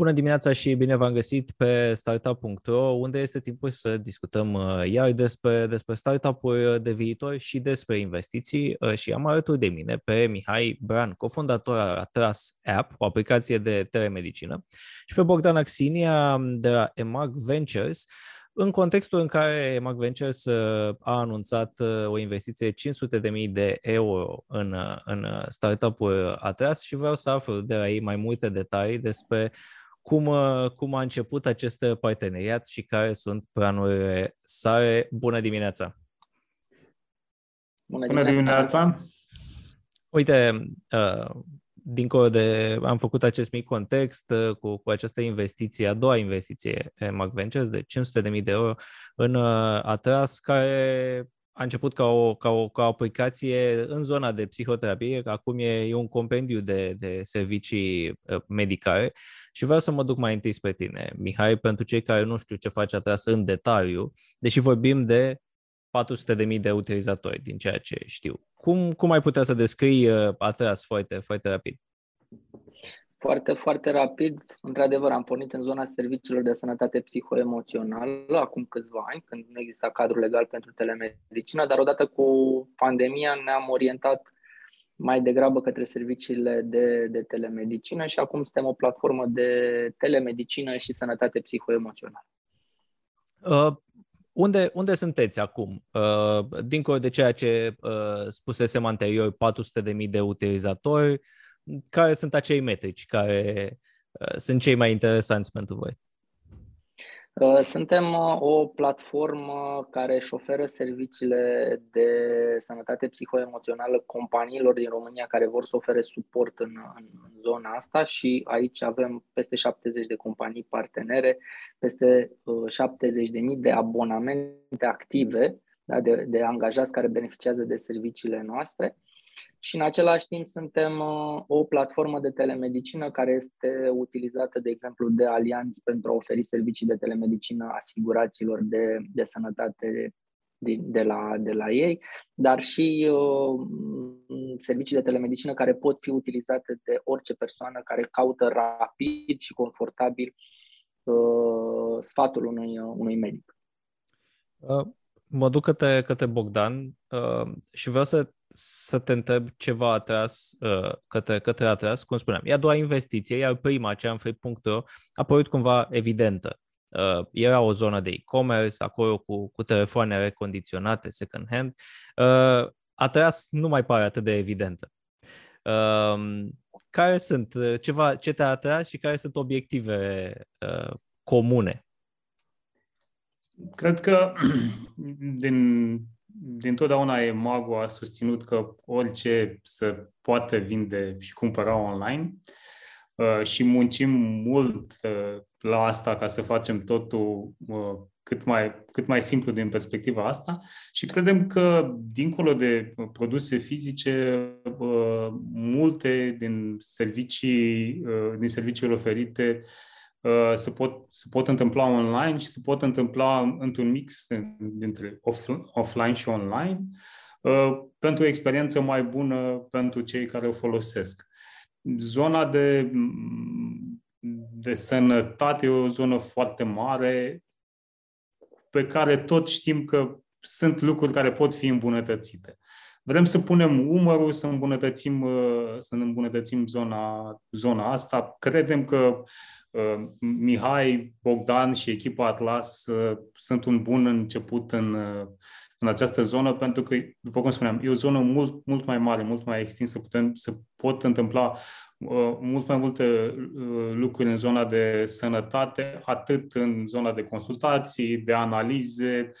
Bună dimineața și bine v-am găsit pe startup.ro, unde este timpul să discutăm uh, iar despre, despre startup-uri de viitor și despre investiții. Uh, și am alături de mine pe Mihai Bran, cofondator al Atras App, o aplicație de telemedicină, și pe Bogdan Axinia de la EMAG Ventures, în contextul în care EMAG Ventures uh, a anunțat o investiție de 500.000 de euro în, în startup-ul Atras și vreau să aflu de la ei mai multe detalii despre cum, uh, cum a început acest parteneriat și care sunt planurile sale. Bună dimineața! Bună dimineața! Bună dimineața. Uite, uh, dincolo de, am făcut acest mic context uh, cu, cu această investiție, a doua investiție Mac Ventures de 500.000 de euro în Atras, care a început ca o, ca o, ca o aplicație în zona de psihoterapie, acum e, e un compendiu de, de servicii medicale și vreau să mă duc mai întâi spre tine, Mihai, pentru cei care nu știu ce face Atras în detaliu, deși vorbim de 400.000 de utilizatori, din ceea ce știu. Cum, cum ai putea să descrii uh, Atras foarte, foarte rapid? Foarte, foarte rapid. Într-adevăr, am pornit în zona serviciilor de sănătate psihoemoțională acum câțiva ani, când nu exista cadru legal pentru telemedicină, dar odată cu pandemia ne-am orientat mai degrabă către serviciile de, de telemedicină și acum suntem o platformă de telemedicină și sănătate psihoemoțională. Uh, unde, unde sunteți acum? Uh, dincolo de ceea ce uh, spusesem anterior, 400.000 de utilizatori, care sunt acei metrici care uh, sunt cei mai interesanți pentru voi? Uh, suntem uh, o platformă care își oferă serviciile de sănătate psihoemoțională companiilor din România care vor să ofere suport în, în zona asta și aici avem peste 70 de companii partenere, peste 70.000 de abonamente active da, de, de angajați care beneficiază de serviciile noastre și în același timp suntem uh, o platformă de telemedicină care este utilizată, de exemplu, de alianți pentru a oferi servicii de telemedicină asiguraților de, de sănătate de, de, la, de la ei, dar și uh, servicii de telemedicină care pot fi utilizate de orice persoană care caută rapid și confortabil uh, sfatul unui, uh, unui medic. Uh, mă duc către, către Bogdan uh, și vreau să să te întreb ce v-a atras uh, către, către atras, cum spuneam, e a doua investiție, iar prima, cea în free.ro, a apărut cumva evidentă. Uh, era o zonă de e-commerce, acolo cu, cu telefoane recondiționate, second hand. Uh, atras nu mai pare atât de evidentă. Uh, care sunt, uh, ceva, ce te-a atras și care sunt obiective uh, comune? Cred că din dintotdeauna EMAGO a susținut că orice se poate vinde și cumpăra online. Uh, și muncim mult uh, la asta ca să facem totul uh, cât mai, cât mai simplu din perspectiva asta. Și credem că, dincolo de produse fizice, multe din servicii, din serviciile oferite Uh, se pot, se pot întâmpla online și se pot întâmpla într-un mix dintre off, offline și online uh, pentru o experiență mai bună pentru cei care o folosesc. Zona de, de sănătate e o zonă foarte mare pe care tot știm că sunt lucruri care pot fi îmbunătățite. Vrem să punem umărul, să îmbunătățim, uh, să îmbunătățim zona, zona asta. Credem că Uh, Mihai, Bogdan și echipa Atlas uh, sunt un bun început în, uh, în această zonă, pentru că, după cum spuneam, e o zonă mult, mult mai mare, mult mai extinsă, putem, să pot întâmpla mult mai multe lucruri în zona de sănătate, atât în zona de consultații, de analize,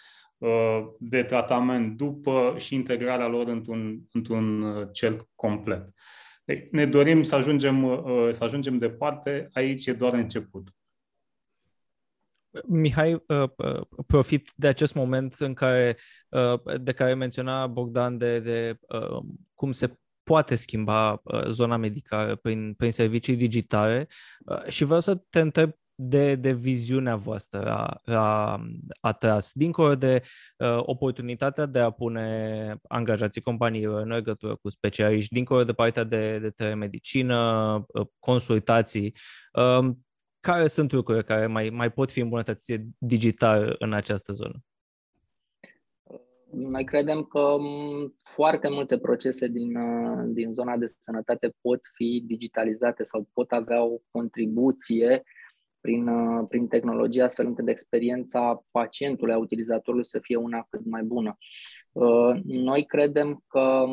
de tratament după și integrarea lor într-un, într-un cel complet. Ne dorim să ajungem, uh, să ajungem departe, aici e doar început. Mihai, uh, uh, profit de acest moment în care, de care menționa Bogdan de, de cum se poate schimba zona medicală prin, prin servicii digitale și vreau să te întreb de, de viziunea voastră a, a atras, dincolo de uh, oportunitatea de a pune angajații companiilor în legătură cu specialiști, dincolo de partea de, de telemedicină, uh, consultații, uh, care sunt lucruri care mai, mai pot fi îmbunătățite digital în această zonă? Noi credem că foarte multe procese din, uh, din zona de sănătate pot fi digitalizate sau pot avea o contribuție prin, uh, prin tehnologie, astfel încât experiența pacientului, a utilizatorului să fie una cât mai bună. Uh, noi credem că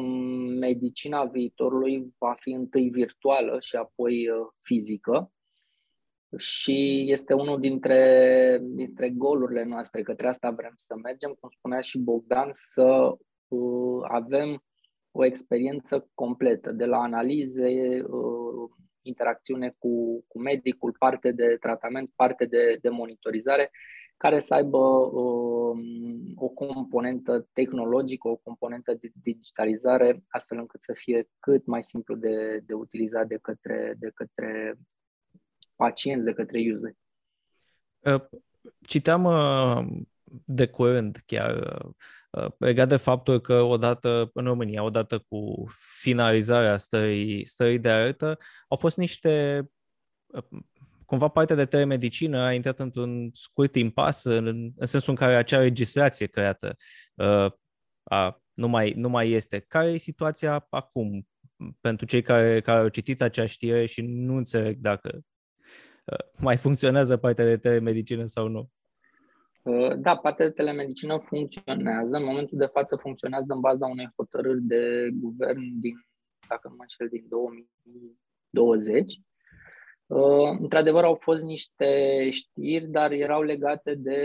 medicina viitorului va fi întâi virtuală și apoi fizică, și este unul dintre, dintre golurile noastre, către asta vrem să mergem, cum spunea și Bogdan, să uh, avem o experiență completă, de la analize, uh, interacțiune cu, cu medicul, parte de tratament, parte de, de monitorizare, care să aibă uh, o componentă tehnologică, o componentă de digitalizare, astfel încât să fie cât mai simplu de, de utilizat de către, de către pacienți, de către user. Uh, citeam uh, de curând chiar uh, legat de faptul că odată în România, odată cu finalizarea stării, stării de alertă, au fost niște cumva partea de telemedicină a intrat într-un scurt impas în, în sensul în care acea legislație creată uh, a, nu, mai, nu mai este. Care e situația acum pentru cei care, care au citit acea știre și nu înțeleg dacă mai funcționează partea de telemedicină sau nu? Uh, da, partea de telemedicină funcționează. În momentul de față funcționează în baza unei hotărâri de guvern din, dacă nu mă înșel, din 2020. Uh, într-adevăr, au fost niște știri, dar erau legate de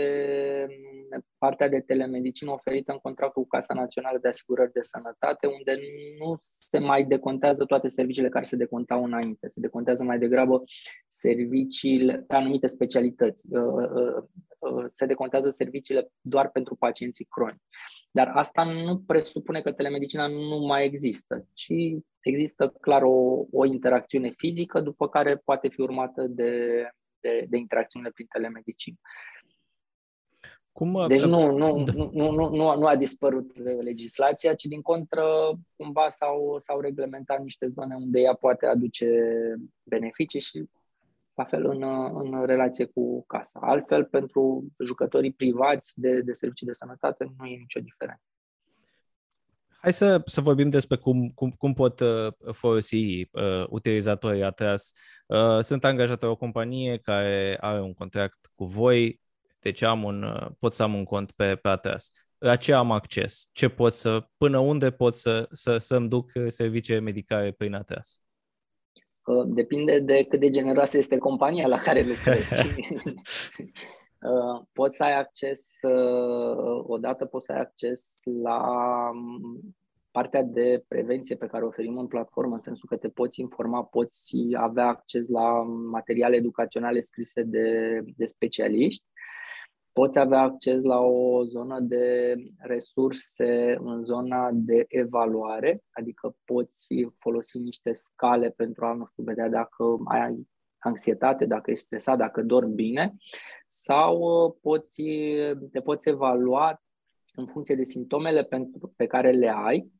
partea de telemedicină oferită în contractul cu Casa Națională de Asigurări de Sănătate, unde nu se mai decontează toate serviciile care se decontau înainte. Se decontează mai degrabă serviciile pe anumite specialități. Uh, uh, uh, se decontează serviciile doar pentru pacienții cronici. Dar asta nu presupune că telemedicina nu mai există, ci există clar o, o interacțiune fizică, după care poate fi urmată de, de, de interacțiune prin telemedicină. Cum, uh, deci nu, nu, da. nu, nu, nu, nu, nu a dispărut legislația, ci din contră cumva s-au, s-au reglementat niște zone unde ea poate aduce beneficii și la fel în, în relație cu casa. Altfel, pentru jucătorii privați de, de servicii de sănătate nu e nicio diferență. Hai să, să vorbim despre cum, cum, cum pot uh, folosi uh, utilizatorii Atras. Uh, sunt angajat o companie care are un contract cu voi, deci am un, uh, pot să am un cont pe, pe Atras. La ce am acces? Ce pot să, până unde pot să, să, să-mi duc servicii medicale prin Atras? Uh, depinde de cât de generoasă este compania la care lucrezi. Uh, poți să ai acces, odată poți să ai acces la um, partea de prevenție pe care o oferim în platformă, în sensul că te poți informa, poți avea acces la materiale educaționale scrise de, de specialiști Poți avea acces la o zonă de resurse în zona de evaluare, adică poți folosi niște scale pentru a, nu știu, vedea dacă ai anxietate, dacă ești stresat, dacă dormi bine, sau uh, poți, te poți evalua în funcție de simptomele pentru, pe care le ai,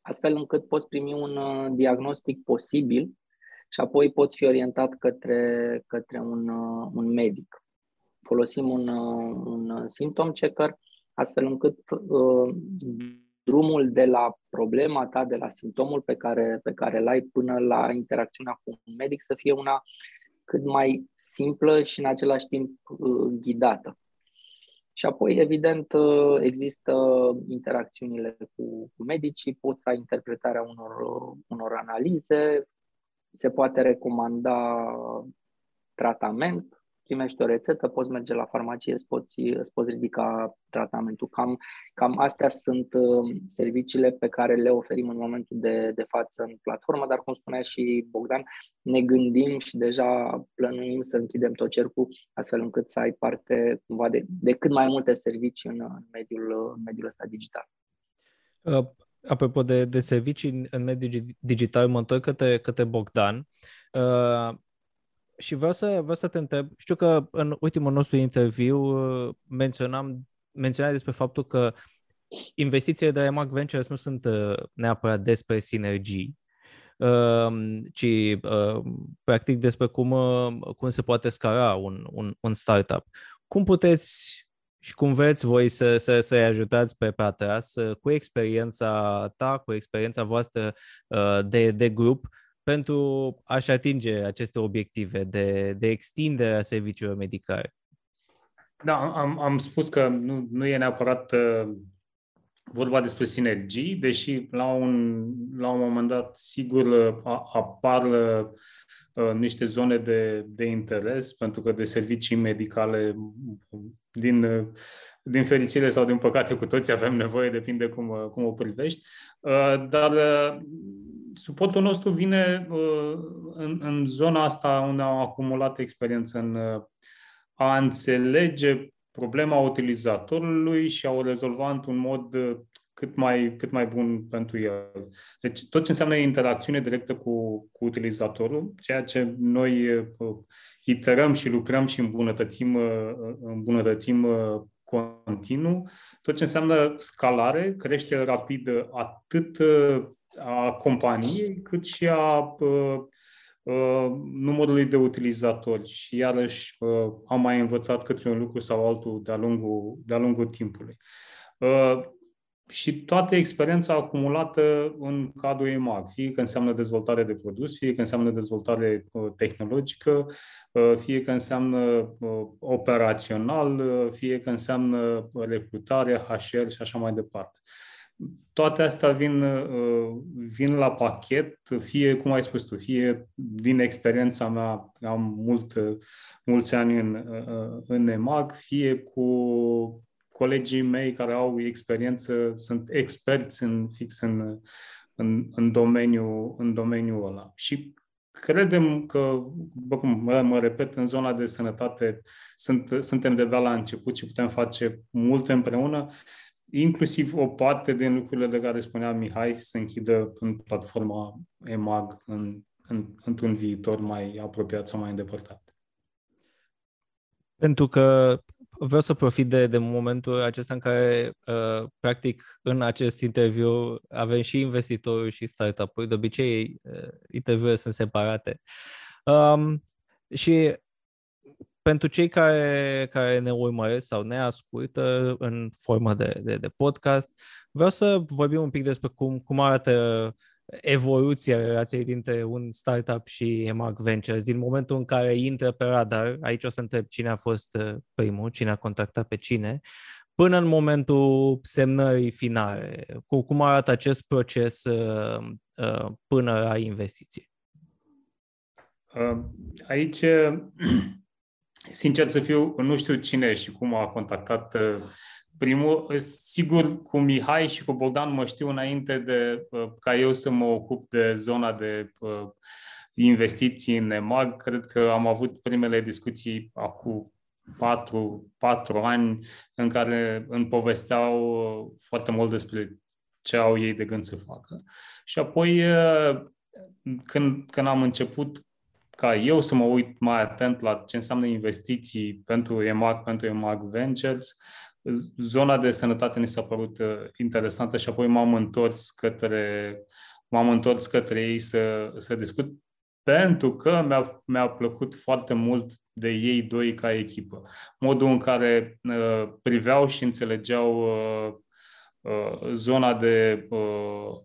astfel încât poți primi un uh, diagnostic posibil și apoi poți fi orientat către, către un, uh, un medic folosim un, uh, un symptom checker, astfel încât uh, drumul de la problema ta, de la simptomul pe care, pe care îl ai până la interacțiunea cu un medic să fie una cât mai simplă și în același timp uh, ghidată. Și apoi, evident, uh, există interacțiunile cu, cu medicii, poți să ai interpretarea unor, unor analize, se poate recomanda tratament, primești o rețetă, poți merge la farmacie, îți poți, îți poți ridica tratamentul. Cam, cam astea sunt uh, serviciile pe care le oferim în momentul de, de față în platformă, dar cum spunea și Bogdan, ne gândim și deja plănuim să închidem tot cercul astfel încât să ai parte cumva de, de cât mai multe servicii în, în, mediul, în mediul ăsta digital. Uh, apropo de, de servicii în mediul digital, mă întorc către, către Bogdan. Uh, și vreau să, vreau să te întreb, știu că în ultimul nostru interviu uh, menționam, menționai despre faptul că investițiile de Mark Ventures nu sunt uh, neapărat despre sinergii. ci practic despre cum, cum se poate scala un, un, un startup. Cum puteți și cum vreți voi să, să, să-i ajutați pe Patras cu experiența ta, cu experiența voastră de, de grup, pentru a-și atinge aceste obiective de, de extindere a serviciilor medicale? Da, am, am spus că nu, nu e neapărat uh, vorba despre sinergii, deși la un, la un moment dat, sigur, uh, a, apar uh, niște zone de, de interes, pentru că de servicii medicale, din, uh, din fericire sau din păcate, cu toți avem nevoie, depinde cum, uh, cum o privești, uh, dar uh, suportul nostru vine uh, în, în zona asta unde am acumulat experiență în uh, a înțelege problema utilizatorului și a o rezolva într-un mod uh, cât mai, cât mai bun pentru el. Deci tot ce înseamnă interacțiune directă cu, cu utilizatorul, ceea ce noi uh, iterăm și lucrăm și îmbunătățim, uh, îmbunătățim uh, continuu, tot ce înseamnă scalare, creștere rapidă atât uh, a companiei cât și a uh, Uh, numărului de utilizatori și iarăși uh, am mai învățat câte un lucru sau altul de-a lungul, de-a lungul timpului. Uh, și toată experiența acumulată în cadrul EMAG, fie că înseamnă dezvoltare de produs, fie că înseamnă dezvoltare tehnologică, fie că înseamnă operațional, fie că înseamnă recrutare, HR și așa mai departe toate astea vin, uh, vin la pachet, fie, cum ai spus tu, fie din experiența mea, am mult, mulți ani în, uh, în EMAG, fie cu colegii mei care au experiență, sunt experți în fix în, în, în, domeniul, în domeniul ăla. Și credem că, bă, cum mă, mă repet, în zona de sănătate sunt, suntem de la început și putem face multe împreună inclusiv o parte din lucrurile de care spunea Mihai să închidă în platforma EMAG în, în, într-un viitor mai apropiat sau mai îndepărtat. Pentru că vreau să profit de, de momentul acesta în care, uh, practic, în acest interviu avem și investitori și startup-uri. De obicei, uh, interviurile sunt separate. Um, și pentru cei care, care ne urmăresc sau ne ascultă în formă de, de, de podcast, vreau să vorbim un pic despre cum, cum arată evoluția relației dintre un startup și EMAG Ventures din momentul în care intră pe radar, aici o să întreb cine a fost uh, primul, cine a contactat pe cine, până în momentul semnării finale, cu, cum arată acest proces uh, uh, până la investiție. Aici Sincer să fiu, nu știu cine și cum a contactat uh, primul. Sigur, cu Mihai și cu Bogdan mă știu înainte de uh, ca eu să mă ocup de zona de uh, investiții în EMAG. Cred că am avut primele discuții acum patru, patru ani în care îmi povesteau foarte mult despre ce au ei de gând să facă. Și apoi, când, când am început ca eu să mă uit mai atent la ce înseamnă investiții pentru EMAG, pentru EMAG Ventures, zona de sănătate mi s-a părut uh, interesantă și apoi m-am întors către, m-am întors către ei să, să discut pentru că mi-a, mi-a plăcut foarte mult de ei doi ca echipă. Modul în care uh, priveau și înțelegeau uh, Uh, zona de, uh,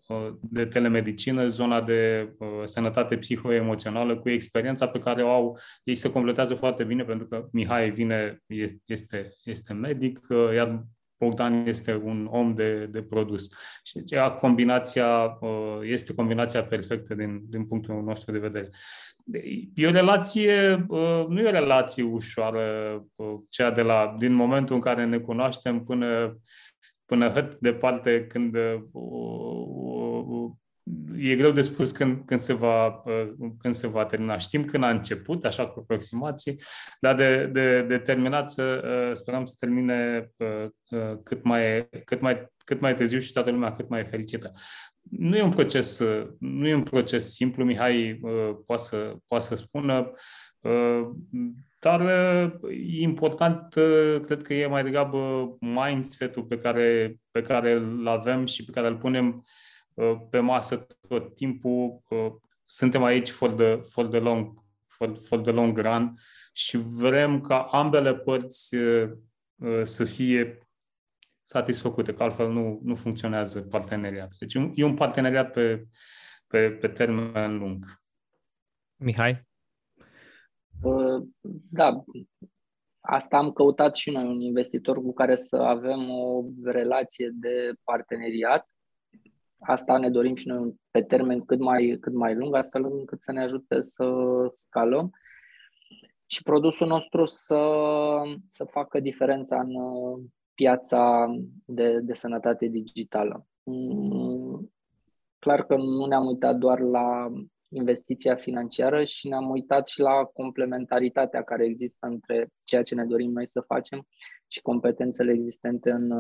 uh, de telemedicină, zona de sănătate psihoemoțională, cu experiența pe care o au, ei se completează foarte bine, pentru că Mihai vine, este, este medic, iar Bogdan este un om de, de produs. Și aceea combinația este combinația perfectă din, din punctul nostru de vedere. E o relație, nu e o relație ușoară, cea de la, din momentul în care ne cunoaștem până până hăt departe când uh, uh, e greu de spus când, când, se va, uh, când se va termina. Știm când a început, așa cu aproximații, dar de, de, de terminat să sperăm să termine cât mai, cât, mai, cât mai târziu și toată lumea cât mai fericită. Nu e un proces, nu e un proces simplu, Mihai poate să, poate să spună. Dar e important, cred că e mai degrabă mindset-ul pe care, pe care îl avem și pe care îl punem pe masă tot timpul. Suntem aici for the, for the, long, for, for the long run și vrem ca ambele părți să fie satisfăcute, că altfel nu, nu funcționează parteneriatul. Deci e un parteneriat pe, pe, pe termen lung. Mihai? Da, asta am căutat și noi, un investitor cu care să avem o relație de parteneriat. Asta ne dorim și noi pe termen cât mai, cât mai lung, astfel încât să ne ajute să scalăm și produsul nostru să, să facă diferența în piața de, de sănătate digitală. Mm, clar că nu ne-am uitat doar la investiția financiară și ne-am uitat și la complementaritatea care există între ceea ce ne dorim noi să facem și competențele existente în,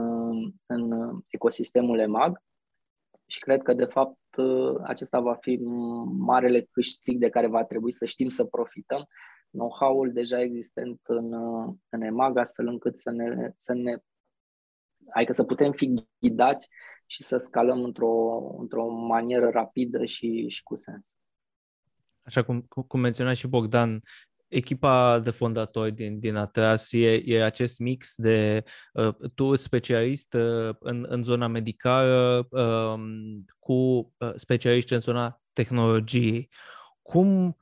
în ecosistemul EMAG. Și cred că, de fapt, acesta va fi marele câștig de care va trebui să știm să profităm, know-how-ul deja existent în, în EMAG, astfel încât să ne, să ne adică să putem fi ghidați și să scalăm într-o, într-o manieră rapidă și, și cu sens. Așa cum, cum menționa și Bogdan, echipa de fondatori din, din Atras e, e acest mix de uh, tu specialist uh, în, în zona medicală uh, cu uh, specialiști în zona tehnologiei. Cum,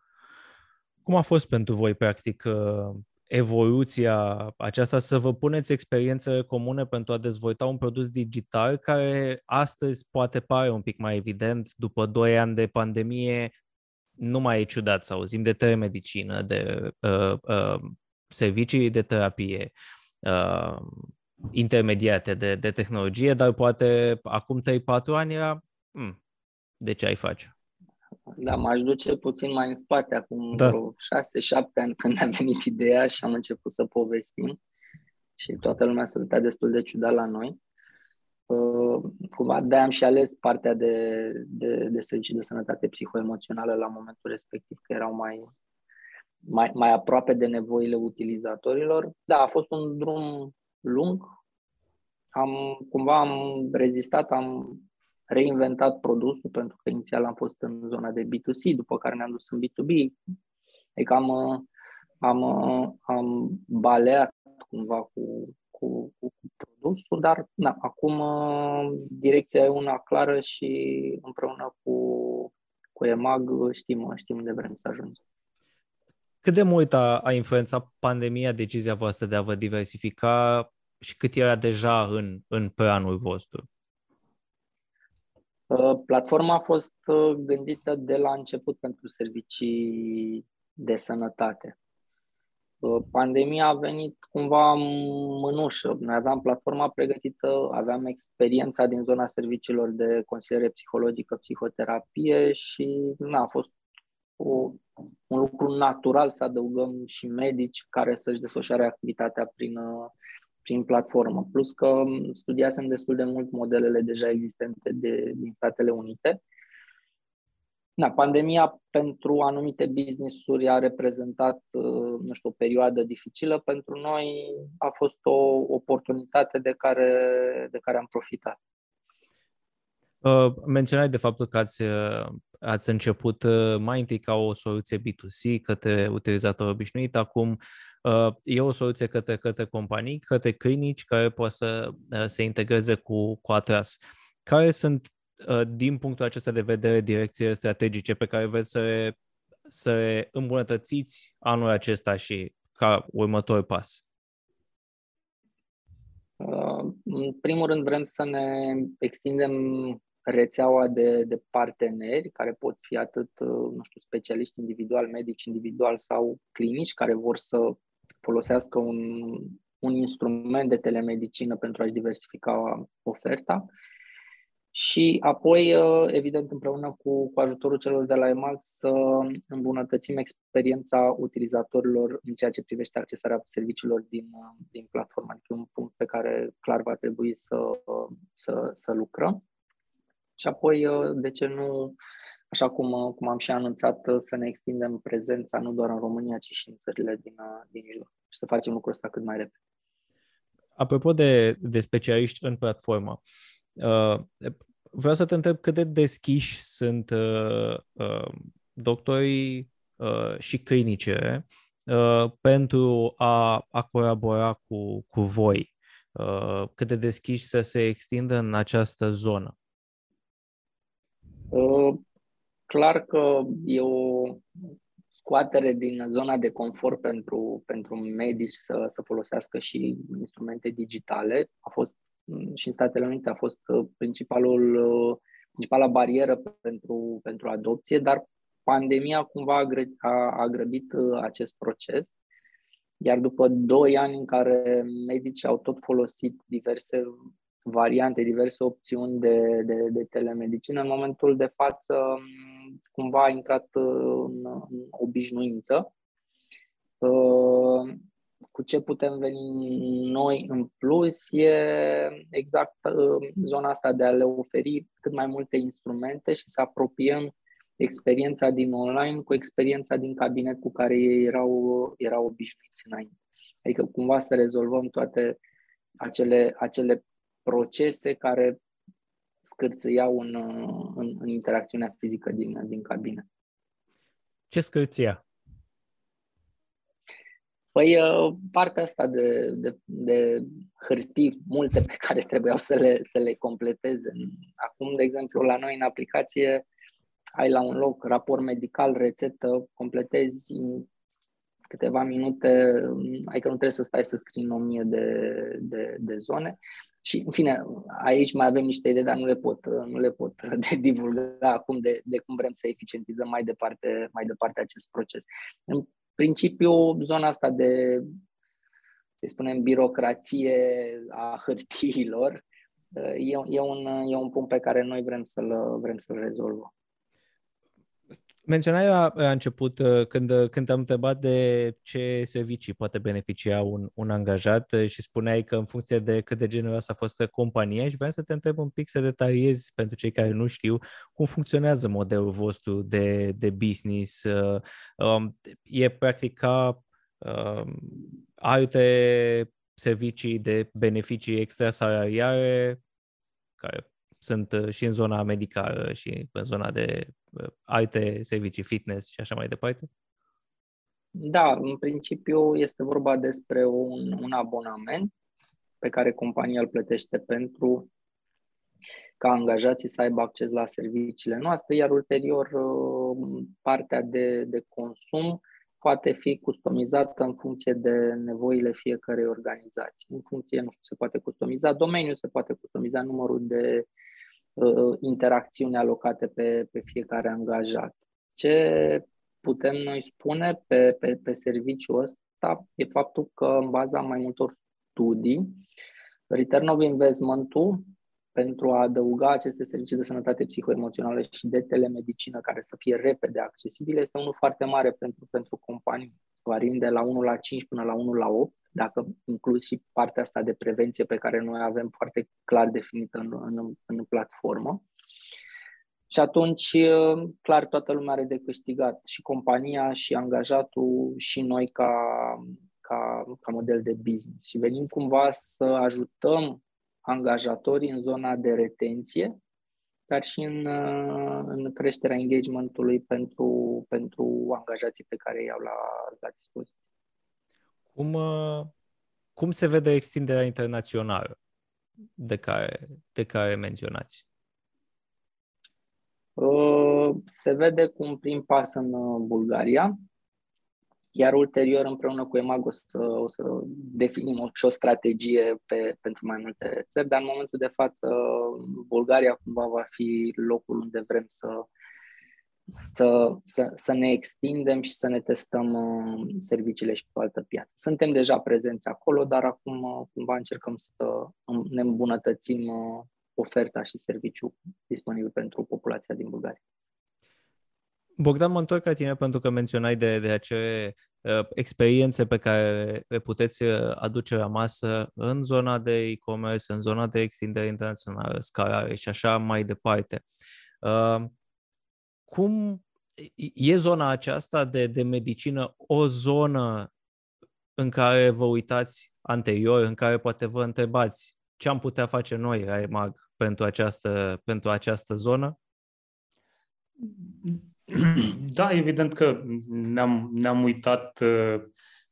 cum a fost pentru voi, practic, uh, evoluția aceasta, să vă puneți experiențe comune pentru a dezvolta un produs digital care astăzi poate pare un pic mai evident, după 2 ani de pandemie, nu mai e ciudat să auzim de telemedicină, de uh, uh, servicii de terapie uh, intermediate de, de tehnologie, dar poate acum 3-4 ani era, hmm, de ce ai face? Da, m-aș duce puțin mai în spate, acum da. vreo șase, șapte ani când a venit ideea și am început să povestim și toată lumea se uitat destul de ciudat la noi. Uh, cumva de am și ales partea de, de, de servicii de sănătate psihoemoțională la momentul respectiv, că erau mai, mai, mai aproape de nevoile utilizatorilor. Da, a fost un drum lung. Am, cumva am rezistat, am reinventat produsul, pentru că inițial am fost în zona de B2C, după care ne-am dus în B2B. Adică am, am, am baleat cumva cu, cu, cu produsul, dar na, acum direcția e una clară și împreună cu, cu EMAG știm, știm de vrem să ajungem. Cât de mult a, a influențat pandemia decizia voastră de a vă diversifica și cât era deja în, în planul vostru? Uh, platforma a fost uh, gândită de la început pentru servicii de sănătate. Uh, pandemia a venit cumva mânușă. Noi aveam platforma pregătită, aveam experiența din zona serviciilor de consiliere psihologică, psihoterapie și na, a fost o, un lucru natural să adăugăm și medici care să-și desfășoare activitatea prin, prin platformă. Plus că studiasem destul de mult modelele deja existente de, din Statele Unite. Na, pandemia pentru anumite business-uri a reprezentat, uh, nu știu, o perioadă dificilă. Pentru noi a fost o oportunitate de care, de care am profitat. Uh, menționai de faptul că ați, uh, ați început uh, mai întâi ca o soluție B2C către utilizator obișnuit, acum Uh, e o soluție către, către companii, către clinici care pot să uh, se integreze cu, cu Atras. Care sunt, uh, din punctul acesta de vedere, direcțiile strategice pe care vreți să le, să le îmbunătățiți anul acesta și ca următor pas? În primul rând vrem să ne extindem rețeaua de, de parteneri care pot fi atât, nu știu, specialiști individual, medici individual sau clinici care vor să folosească un, un instrument de telemedicină pentru a-și diversifica oferta și apoi, uh, evident, împreună cu, cu ajutorul celor de la EMAL să îmbunătățim experiența utilizatorilor în ceea ce privește accesarea serviciilor din, uh, din platformă. Adică un punct pe care clar va trebui să, să, să lucrăm. Și apoi, uh, de ce nu, așa cum, cum am și anunțat, să ne extindem prezența nu doar în România, ci și în țările din, din jur și să facem lucrul ăsta cât mai repede. Apropo de, de specialiști în platformă, uh, vreau să te întreb cât de deschiși sunt uh, uh, doctorii uh, și clinice uh, pentru a, a colabora cu, cu voi, uh, cât de deschiși să se extindă în această zonă. Uh, clar că e o scoatere din zona de confort pentru, pentru medici să, să folosească și instrumente digitale. A fost și în Statele Unite a fost uh, principalul, uh, principala barieră pentru, pentru adopție, dar pandemia cumva a, gră, a, a grăbit uh, acest proces. Iar după doi ani în care medicii au tot folosit diverse variante, diverse opțiuni de, de, de telemedicină, în momentul de față um, cumva a intrat în, în obișnuință cu ce putem veni noi în plus e exact uh, zona asta de a le oferi cât mai multe instrumente și să apropiem experiența din online cu experiența din cabinet cu care ei erau, erau obișnuiți înainte. Adică cumva să rezolvăm toate acele, acele procese care scârțâiau în, în, în interacțiunea fizică din, din cabinet. Ce scârția? Păi uh, partea asta de, de, de hârtii, multe pe care trebuiau să le, să le completeze. Acum, de exemplu, la noi în aplicație ai la un loc raport medical, rețetă, completezi în câteva minute, adică nu trebuie să stai să scrii în o mie de, de, de zone. Și, în fine, aici mai avem niște idei, dar nu le pot, nu le pot de divulga acum de, de cum vrem să eficientizăm mai departe, mai departe acest proces. În principiu, zona asta de, să spunem, birocrație a hârtiilor, e, e, un, e un punct pe care noi vrem să-l, vrem să-l rezolvăm. Menționai la, la început, uh, când, uh, când am întrebat de ce servicii poate beneficia un, un angajat uh, și spuneai că în funcție de cât de generoasă a fost compania și vreau să te întreb un pic să detaliezi pentru cei care nu știu cum funcționează modelul vostru de, de business. Um, e practic ca um, alte servicii de beneficii extrasalariare care sunt și în zona medicală și în zona de alte servicii fitness și așa mai departe? Da, în principiu este vorba despre un, un abonament pe care compania îl plătește pentru ca angajații să aibă acces la serviciile noastre, iar ulterior uh, partea de, de consum poate fi customizată în funcție de nevoile fiecărei organizații. În funcție, nu știu, se poate customiza domeniul, se poate customiza numărul de uh, interacțiuni alocate pe, pe fiecare angajat. Ce putem noi spune pe, pe, pe serviciul ăsta e faptul că în baza mai multor studii, return of investment-ul pentru a adăuga aceste servicii de sănătate psihoemoțională și de telemedicină care să fie repede accesibile este unul foarte mare pentru, pentru companii variind de la 1 la 5 până la 1 la 8, dacă inclus și partea asta de prevenție pe care noi avem foarte clar definită în, în, în platformă. Și atunci, clar, toată lumea are de câștigat, și compania, și angajatul, și noi ca, ca, ca model de business. Și venim cumva să ajutăm angajatorii în zona de retenție dar și în, uh, în creșterea engagementului pentru, pentru angajații pe care îi au la, la dispoziție. Cum, uh, cum se vede extinderea internațională de care, de care menționați? Uh, se vede cu un prim pas în Bulgaria, iar ulterior împreună cu EMAG o să, o să definim o, și o strategie pe, pentru mai multe țări, dar în momentul de față Bulgaria cumva va fi locul unde vrem să, să, să, să ne extindem și să ne testăm uh, serviciile și pe altă piață. Suntem deja prezenți acolo, dar acum uh, cumva încercăm să ne îmbunătățim uh, oferta și serviciul disponibil pentru populația din Bulgaria. Bogdan, mă întorc la tine pentru că menționai de, de acele uh, experiențe pe care le puteți uh, aduce la masă în zona de e-commerce, în zona de extindere internațională, scalare și așa mai departe. Uh, cum e zona aceasta de, de medicină o zonă în care vă uitați anterior, în care poate vă întrebați ce am putea face noi la EMAG pentru această, pentru această zonă? Da, evident că ne-am, ne-am uitat uh,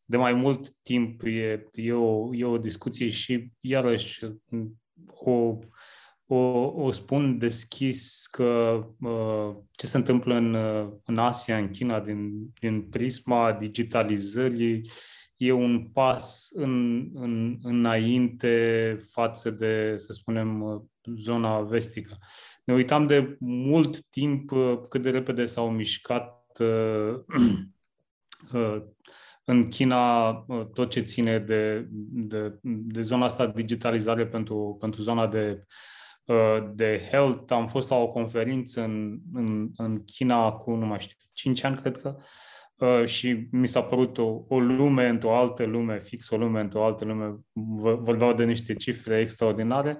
de mai mult timp, e, e, o, e o discuție și iarăși o, o, o spun deschis că uh, ce se întâmplă în, în Asia, în China, din, din prisma digitalizării, e un pas în, în, înainte față de, să spunem, zona vestică. Ne uitam de mult timp uh, cât de repede s-au mișcat uh, uh, în China tot ce ține de, de, de zona asta de digitalizare pentru, pentru zona de, de health. Am fost la o conferință în, în, în China cu, nu mai știu, 5 ani, cred că, și mi s-a părut o, o lume într-o altă lume, fix o lume într-o altă lume, vorbeau de niște cifre extraordinare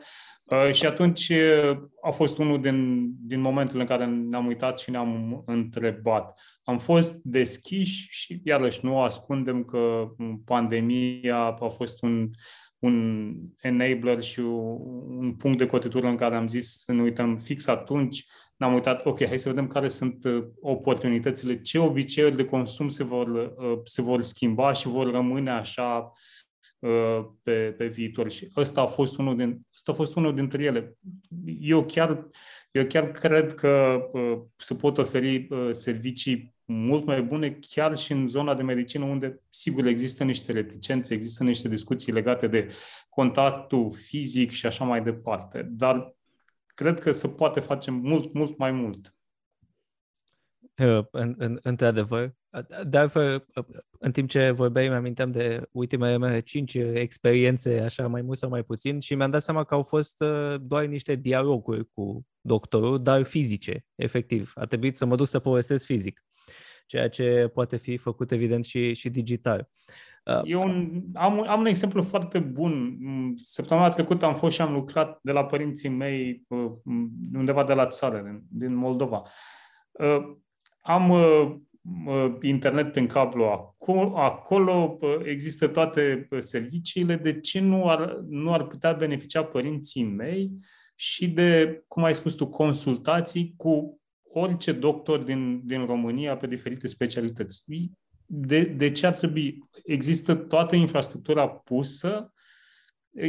Uh, și atunci uh, a fost unul din, din momentele în care ne-am uitat și ne-am întrebat. Am fost deschiși și iarăși nu ascundem că pandemia a fost un, un enabler și un punct de cotitură în care am zis să ne uităm fix atunci. Ne-am uitat, ok, hai să vedem care sunt uh, oportunitățile, ce obiceiuri de consum se vor, se vor schimba și vor rămâne așa Uh, pe, pe viitor. Și ăsta a fost unul, din, ăsta a fost unul dintre ele. Eu chiar, eu chiar cred că uh, se pot oferi uh, servicii mult mai bune chiar și în zona de medicină, unde, sigur, există niște reticențe, există niște discuții legate de contactul fizic și așa mai departe. Dar cred că se poate face mult, mult mai mult. În, în, într-adevăr, de altfel, în timp ce vorbeai, mi aminteam de ultimele mele cinci experiențe, așa mai mult sau mai puțin, și mi-am dat seama că au fost uh, doar niște dialoguri cu doctorul, dar fizice, efectiv. A trebuit să mă duc să povestesc fizic, ceea ce poate fi făcut, evident, și, și digital. Uh, Eu un, am, am un exemplu foarte bun. Săptămâna trecută am fost și am lucrat de la părinții mei uh, undeva de la țară, din, din Moldova. Am internet prin cablu acolo, acolo există toate serviciile, de ce nu ar, nu ar putea beneficia părinții mei și de, cum ai spus tu, consultații cu orice doctor din, din România pe diferite specialități. De, de ce ar trebui? Există toată infrastructura pusă,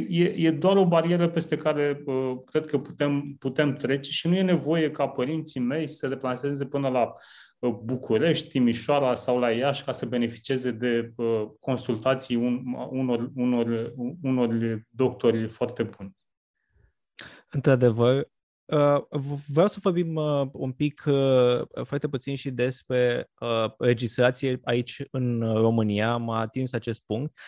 e, e doar o barieră peste care uh, cred că putem, putem trece și nu e nevoie ca părinții mei să se deplaseze până la București, Timișoara sau la Iași ca să beneficieze de uh, consultații un, unor, unor, unor doctori foarte buni. Într-adevăr, uh, vreau să vorbim uh, un pic, foarte puțin și despre registrație aici în România. M-a atins acest punct.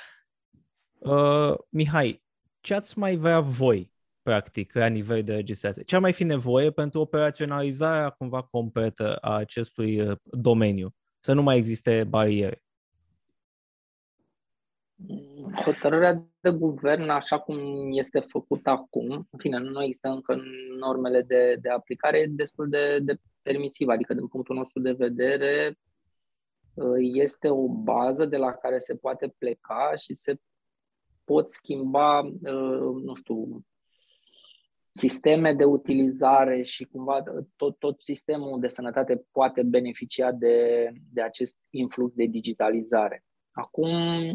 Mihai, ce ați mai vrea voi practic, la nivel de legislație. Ce ar mai fi nevoie pentru operaționalizarea cumva completă a acestui uh, domeniu? Să nu mai existe bariere. Hotărârea de guvern, așa cum este făcută acum, în fine, nu există încă normele de, de aplicare, e destul de, de permisivă, adică din punctul nostru de vedere uh, este o bază de la care se poate pleca și se pot schimba, uh, nu știu, sisteme de utilizare și cumva tot, tot sistemul de sănătate poate beneficia de, de acest influx de digitalizare. Acum, uh,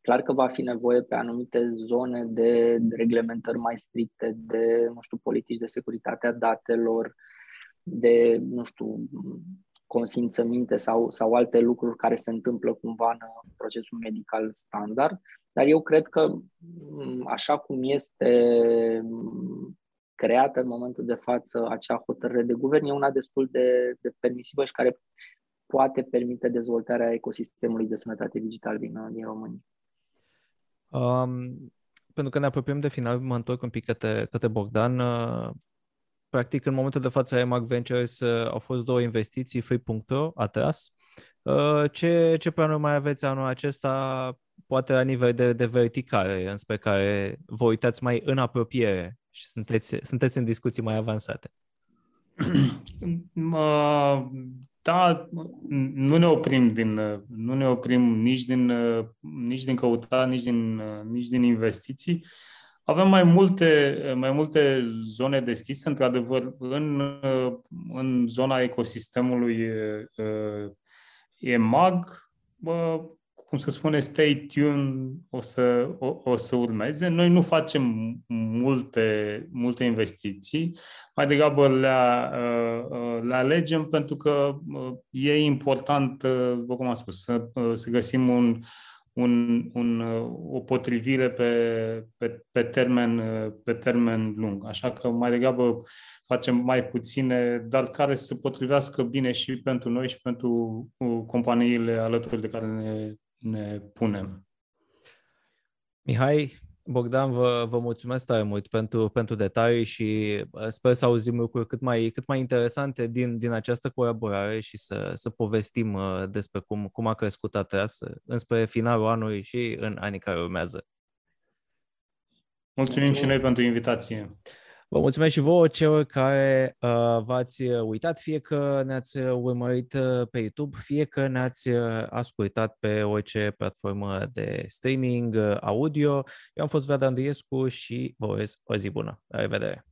clar că va fi nevoie pe anumite zone de reglementări mai stricte, de, nu știu, politici de securitate a datelor, de, nu știu, consimțăminte sau, sau alte lucruri care se întâmplă cumva în procesul medical standard. Dar eu cred că mm, așa cum este mm, creată în momentul de față acea hotărâre de guvern, e una destul de, de permisivă și care poate permite dezvoltarea ecosistemului de sănătate digital din, din România. Um, pentru că ne apropiem de final, mă întorc un pic către, către Bogdan. Uh, practic, în momentul de față, Remark Ventures uh, au fost două investiții, Free.ro, atras. Uh, ce, ce planuri mai aveți anul acesta? poate la nivel de, de verticale, înspre care vă uitați mai în apropiere și sunteți, sunteți în discuții mai avansate? Da, nu ne oprim din, nu ne oprim nici din, nici din căutare, nici din, nici din investiții. Avem mai multe, mai multe zone deschise, într-adevăr, în, în zona ecosistemului EMAG, cum se spune, stay tuned, o să, o, o să urmeze. Noi nu facem multe, multe investiții, mai degrabă le, le alegem pentru că e important, după cum am spus, să, să găsim un, un, un, o potrivire pe, pe, pe, termen, pe termen lung. Așa că mai degrabă facem mai puține, dar care să se potrivească bine și pentru noi și pentru companiile alături de care ne, ne punem. Mihai, Bogdan, vă, vă mulțumesc tare mult pentru, pentru detalii și uh, sper să auzim lucruri cât mai, cât mai interesante din, din această colaborare și să, să povestim uh, despre cum, cum a crescut Atras înspre finalul anului și în anii care urmează. Mulțumim, Mulțumim. și noi pentru invitație. Vă mulțumesc și vouă celor care uh, v-ați uitat, fie că ne-ați urmărit uh, pe YouTube, fie că ne-ați uh, ascultat pe orice platformă de streaming uh, audio. Eu am fost Vlad Andriescu și vă urez o zi bună. La revedere!